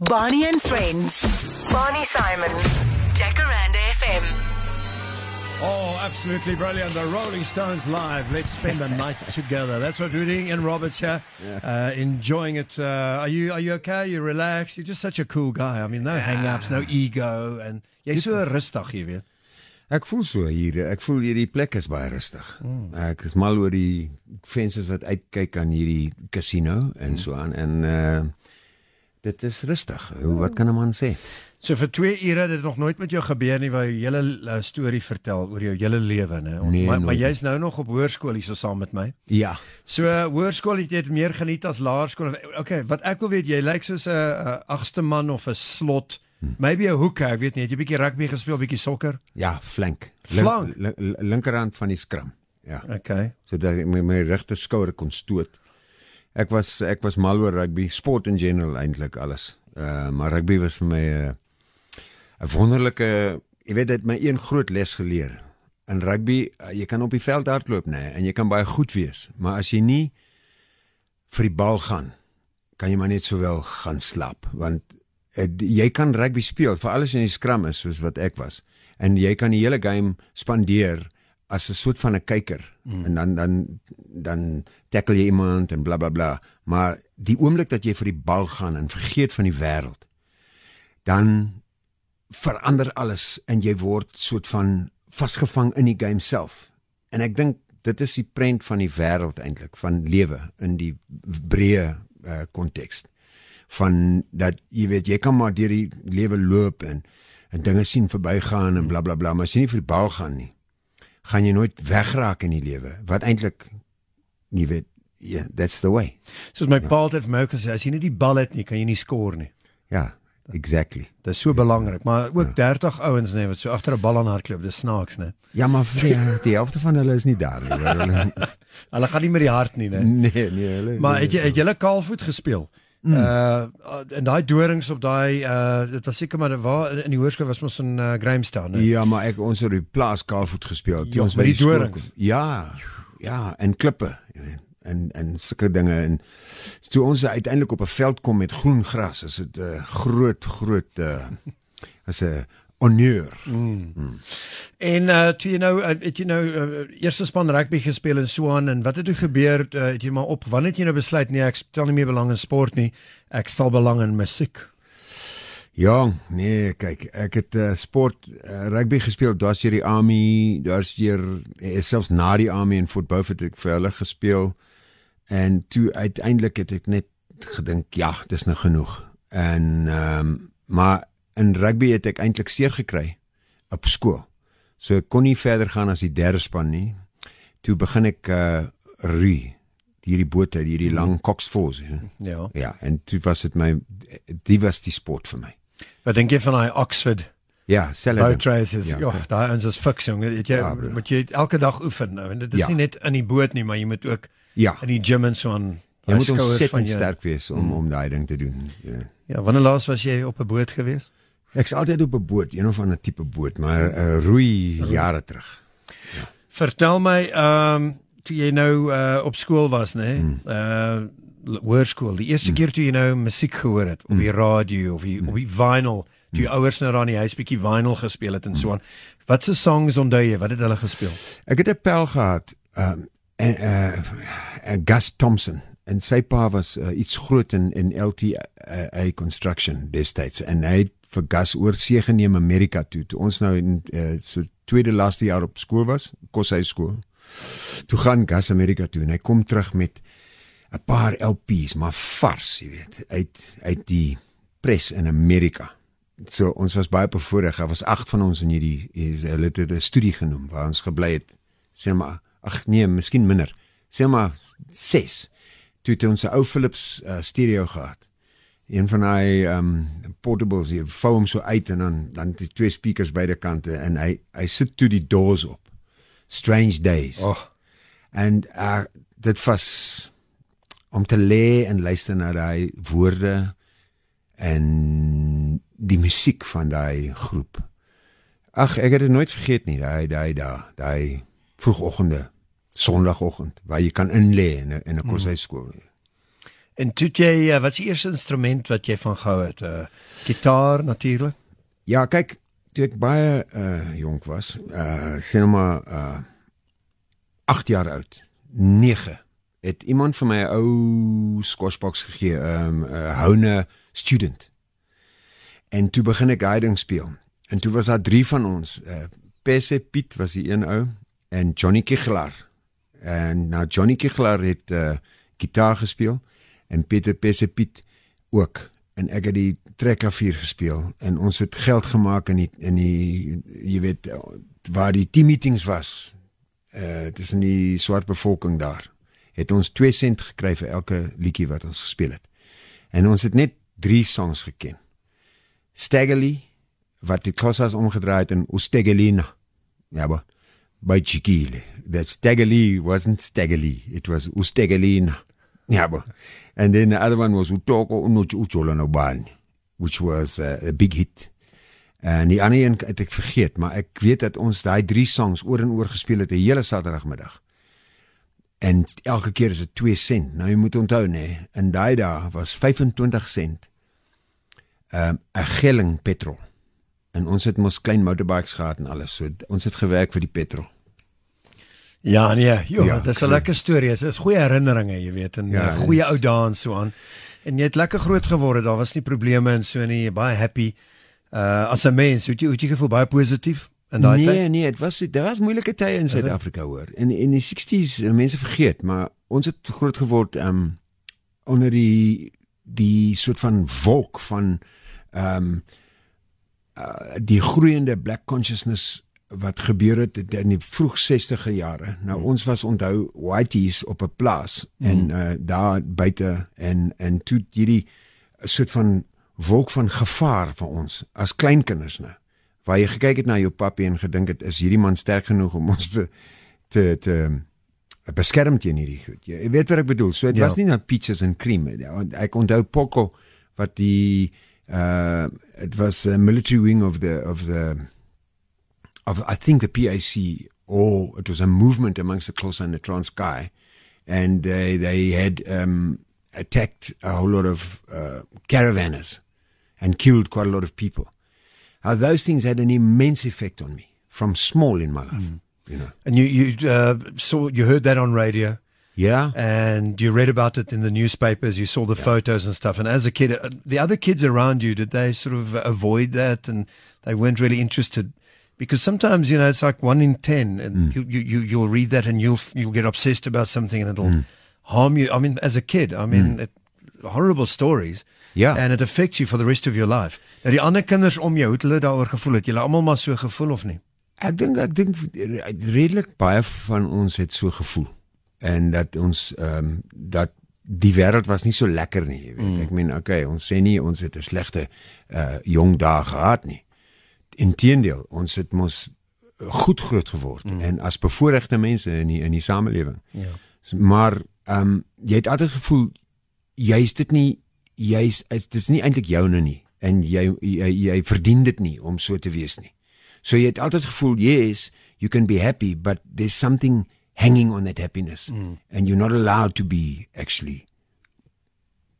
Barney and Friends. Barney Simon. Jacaranda FM. Oh, absolutely brilliant. The Rolling Stones live. Let's spend the night together. That's what we're doing. And Robert's here, uh, enjoying it. Uh, are you Are you okay? Are you relaxed? You're just such a cool guy. I mean, no hang-ups, no ego, and jy's so rustig, jy weet. Ek voel so hier. Ek voel hierdie plek is baie rustig. Mm. Ek is mal oor die vensters wat uitkyk aan hierdie casino en mm. so aan en uh dit is rustig. Wat kan 'n man sê? So vir 2 ure het dit nog nooit met jou gebeur nie waar jy hele uh, storie vertel oor jou hele lewe, né? Nee, maar maar jy's nou nog op hoërskool hier so saam met my. Ja. So uh, hoërskool het jy dit meer geniet as laerskool. Okay, wat ek wil weet, jy lyk soos 'n uh, agste man of 'n slot. Maybe 'n hooker, ek weet nie, het jy bietjie rugby gespeel, bietjie sokker? Ja, flank. Flank? Link, link, linkerhand van die skram. Ja. Okay. sodat ek my, my regter skouer kon stoot. Ek was ek was mal oor rugby, sport in general eintlik alles. Uh maar rugby was vir my 'n uh, 'n wonderlike, jy weet dit my een groot les geleer. In rugby, uh, jy kan op die veld hardloop nê en jy kan baie goed wees, maar as jy nie vir die bal gaan, kan jy maar net sowel gaan slaap want uh, jy kan rugby speel vir alles in die skram is soos wat ek was en jy kan die hele game spandeer as 'n soort van 'n kyker mm. en dan dan dan tackle jy iemand en bla bla bla. Maar die oomblik dat jy vir die bal gaan en vergeet van die wêreld dan verander alles en jy word soort van vasgevang in die game self. En ek dink dit is die prent van die wêreld eintlik van lewe in die breë uh, konteks van dat jy weet jy kan maar deur die lewe loop en en dinge sien verbygaan en bla bla bla maar as jy nie vir die bal gaan nie gaan jy nooit wegraak in die lewe wat eintlik jy weet yeah, that's the way Soos my pa het vir my gesê, as jy nie die bal het nie, kan jy nie skoor nie. ja exactly Dit is so belangrik, maar ook 30 ouens nê wat so agter 'n bal aan hardloop, dis snaaks nê. ja maar vir die, die helfte van hulle is nie daar nie hulle Hulle gaan nie met die hart nie nê. nee nee hulle Maar het jy het julle kaalvoet gespeel? Mm. Uh en daai dorings op daai uh dit was seker maar waar in die hoërskool was ons in uh, Grahamstown. Ja, maar ek ons het op die plaas kaalvoet gespeel. Ja, ons met by die skool dorings. kom. Ja. Ja, en klippe en en sulke dinge en toe ons uiteindelik op 'n veld kom met groen gras, is dit 'n uh, groot groot uh as 'n honneur. En uh toe jy nou uh, het jy nou uh, eerste span rugby gespeel in Swaan en wat het toe gebeur uh, het jy maar op wanneer het jy nou besluit nee ek stel nie meer belang in sport nie ek stel belang in musiek Ja, nee, kyk, ek het uh, sport uh, rugby gespeel, daar's deur die army, daar's deur eh, selfs na die army en voetbal het ek vir hulle gespeel. En toe uiteindelik het ek net gedink, ja, dis nou genoeg. En ehm um, maar in rugby het ek eintlik seer gekry op skool. So ek kon nie verder gaan as die derde span nie. Toe begin ek uh roei hierdie bote, hierdie lang coxfors. Ja. ja ja, en toe was dit my die was die sport vir my. wat dink jy van daai Oxford Ja, Saladin. boat races ja, Ja. daai ons is fiks jong het jy Ja, bro. moet jy elke dag oefen nou en dit is Ja. nie net in die boot nie maar jy moet ook Ja, in die gym en so aan jy moet ontsettend sterk wees om om daai ding te doen. Ja. Ja, wanneer laas was jy op 'n boot gewees? Ek's altyd op 'n boot, een of ander tipe boot, maar uh, roei jare terug. Vertel my, ehm um, toe jy nou uh, op skool was, nê? Hmm. Uh hoërskool. Die eerste keer toe jy nou musiek gehoor het op die Hmm. radio of die, op die vinyl, toe jou ouers nou daar in die huis bietjie vinyl gespeel het en so aan. Wat se songs onthou jy? Wat het hulle gespeel? Ek het 'n pel gehad, um, en uh, uh, Gus Thompson en sy pa was uh, iets groot in in LTA construction destyds en hy het vir Gus oor see geneem Amerika toe. Toe ons nou in uh, so tweede laaste jaar op skool was, koshuis skool. Toe gaan Gus Amerika toe en hy kom terug met 'n paar LP's, maar vars, jy weet, uit uit die pres in Amerika. So ons was baie bevoordeel. Daar was 8 van ons in hierdie hulle het 'n studie genoem waar ons gebly het. Sê maar ag nee, miskien minder. Sê maar 6. Toe het ons 'n ou Philips uh, stereo gehad. Een van daai um portables hier, vou hom so uit en dan dan die twee speakers beide kante en hy hy sit toe die doors op. Strange Days. Oh, En uh, dit was om te lê en luister na daai woorde en die musiek van daai groep. Ag, ek het dit nooit vergeet nie, daai daai daai daai vroegoggende, Sondagoggend waar jy kan inlê in 'n in 'n koshuisskool. En toe jy uh, wat is die eerste instrument wat jy van gehou het? Uh gitaar natuurlik. Ja, kyk, toe ek baie uh jonk was, uh sien nou maar uh 8 jaar oud. 9 het iemand vir my 'n ou squashbox gegee, 'n um, 'n houne student. En toe begin ek guiding speel. En toe was daar drie van ons. Uh Pesse Piet was die een ou en Johnny Kichlar. En nou Johnny Kichlar het uh gitaar gespeel en Pieter Pesse Piet ook en ek het die trekklavier gespeel en ons het geld gemaak in die in die jy weet waar die team meetings was. Uh tussen die swart bevolking daar het ons 2 sent gekry vir elke liedjie wat ons gespeel het. En ons het net 3 songs geken. Staggerly wat die klossas omgedraai het in Ostegelina. Ja, maar by Chikile. That Staggerly wasn't Staggerly, it was Ostegelina. Maar. And then the other one was Utoko Unochola Nobani, which was uh, a big hit. En die ander een het ek vergeet, maar ek weet dat ons daai 3 songs oor en oor gespeel het 'n hele Saterdagmiddag. En elke keer is dit 2 sent. Nou jy moet onthou nê, in daai dae was 25 sent ehm, 'n um, gelling petrol. En ons het mos klein motorbikes gehad en alles. So ons het gewerk vir die petrol. Ja nee, jo, ja, dit is 'n lekker storie. Dit is goeie herinneringe, jy weet, en ja, goeie ou dae en so aan. En jy het lekker groot geword. Daar was nie probleme en so nie. Baie happy. Uh as 'n mens, het jy het jy gevoel baie positief? in daai nee, tyd? Nee, nee, dit was dit was moeilike tye in Suid-Afrika hoor. In in die 60s, eh, mense vergeet, maar ons het groot geword um onder die die soort van wolk van um uh, die groeiende black consciousness wat gebeur het in die vroeg 60e jare. Nou ons was onthou whiteys op 'n plaas mm. en uh, daar buite en en toe hierdie soort van wolk van gevaar vir ons as kleinkinders nou waar jy gekyk het na jou papie en gedink het is hierdie man sterk genoeg om ons te te te eh, beskerm teen hierdie goed. Jy weet wat ek bedoel. So dit ja. was nie net peaches en cream. Ek onthou Poco wat die uh it was a military wing of the of the of I think the PAC or it was a movement amongst the Xhosa and the Transkei and they they had um attacked a whole lot of uh caravanners and killed quite a lot of people how those things had an immense effect on me from small in my life. Mm. You know, and you you uh, saw you heard that on radio. Yeah, and you read about it in the newspapers. You saw the yeah. photos and stuff. And as a kid, uh, the other kids around you, did they sort of avoid that, and they weren't really interested? Because sometimes you know it's like one in ten, and mm. you, you you you'll read that and you'll you'll get obsessed about something, and it'll mm. harm you. I mean, as a kid, I mean, mm. it, horrible stories. Ja. And it affects you for the rest of your life. Nou die ander kinders om jou, hoe het hulle daaroor gevoel? Het julle almal maar so gevoel of nie? Ek dink ek dink redelik baie van ons het so gevoel. En dat ons ehm um, dat die wêreld was nie so lekker nie, jy weet. Mm. Ek meen, okay, ons sê nie ons het 'n slegte uh jong dae gehad nie. Inteendeel, ons het mos goed groot geword mm. en as bevoorregte mense in die in die samelewing. Ja. Maar ehm um, jy het altyd gevoel jy's dit nie jy's dit is nie eintlik joune nie en jy, jy jy verdien dit nie om so te wees nie. So jy het altyd gevoel yes, you can be happy but there's something hanging on that happiness mm. and you're not allowed to be actually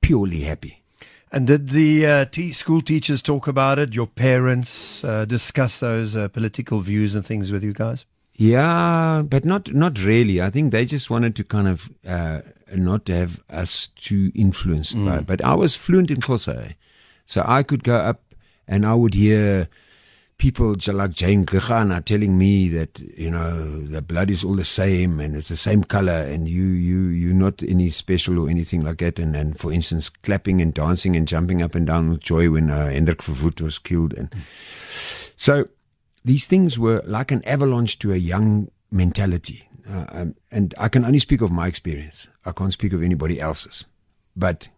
purely happy. And did the uh, t- school teachers talk about it? Your parents uh, discuss those uh, political views and things with you guys? Yeah, but not not really. I think they just wanted to kind of uh, not have us too influenced mm. by. It. But I was fluent in Xhosa, so I could go up and I would hear people like Jane are telling me that you know the blood is all the same and it's the same color and you you you're not any special or anything like that. And then, for instance, clapping and dancing and jumping up and down with joy when uh, Hendrik Verwoerd was killed. And so these things were like an avalanche to a young mentality. Uh, um, and I can only speak of my experience. I can't speak of anybody else's. But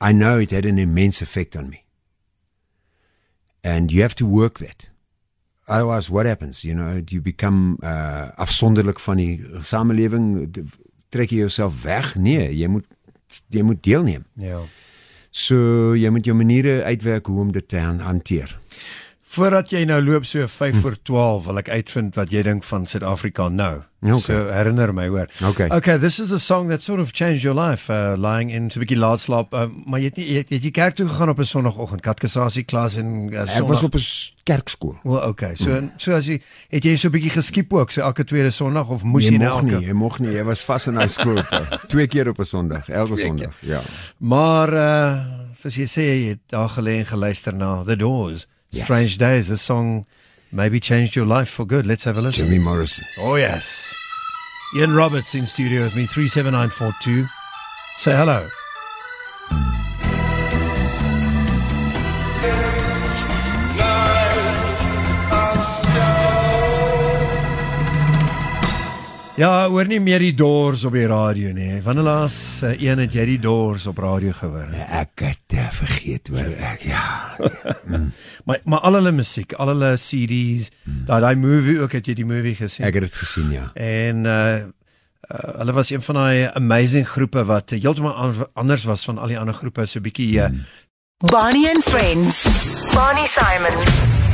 I know it had an immense effect on me. And you have to work that. Otherwise, what happens? You know, do you become uh, afzonderlik van die samelewing? Trek jy jouself weg? Nee, jy moet jy moet deelneem. Ja. So jy moet jou maniere uitwerk hoe om dit te hanteer. Voordat jy nou loop so 5 voor 12 wil ek uitvind wat jy dink van Suid-Afrika nou. Okay. So herinner my hoor. Okay. Okay, this is a song that sort of changed your life uh lying in so 'n bietjie laat slaap. Uh, maar jy het nie jy het, jy het jy kerk toe gegaan op 'n sonoggend, katekisasie klas en uh, Ek was op 'n kerkskool. Well, okay. So mm. so as jy het jy so 'n bietjie geskiep ook, so elke tweede Sondag of moes jy, Jy nou elke nie, jy mocht nie. Jy was vas in daai skool. Twee keer op 'n Sondag, elke Sondag. Ja. Maar uh soos jy sê jy het daar gelê en geluister na The Doors. Yes. Strange Days, the song maybe changed your life for good. Let's have a listen. Jimmy Morrison. Oh yes. Ian Roberts in studio with me 37942. Say hello. Ja, hoor nie meer die Doors op die radio nie. Wanneer laas uh, een het jy die Doors op radio gehoor? Ek het uh, vergeet hoor. Ek ja. Maar maar al hulle musiek, al hulle CD's, daai daai movie ook het jy die movie gesien. Ek het dit gesien ja. En uh, uh hulle was een van daai amazing groepe wat heeltemal an- anders was van al die ander groepe, so 'n bietjie uh, Bonnie and Friends. Bonnie Simon.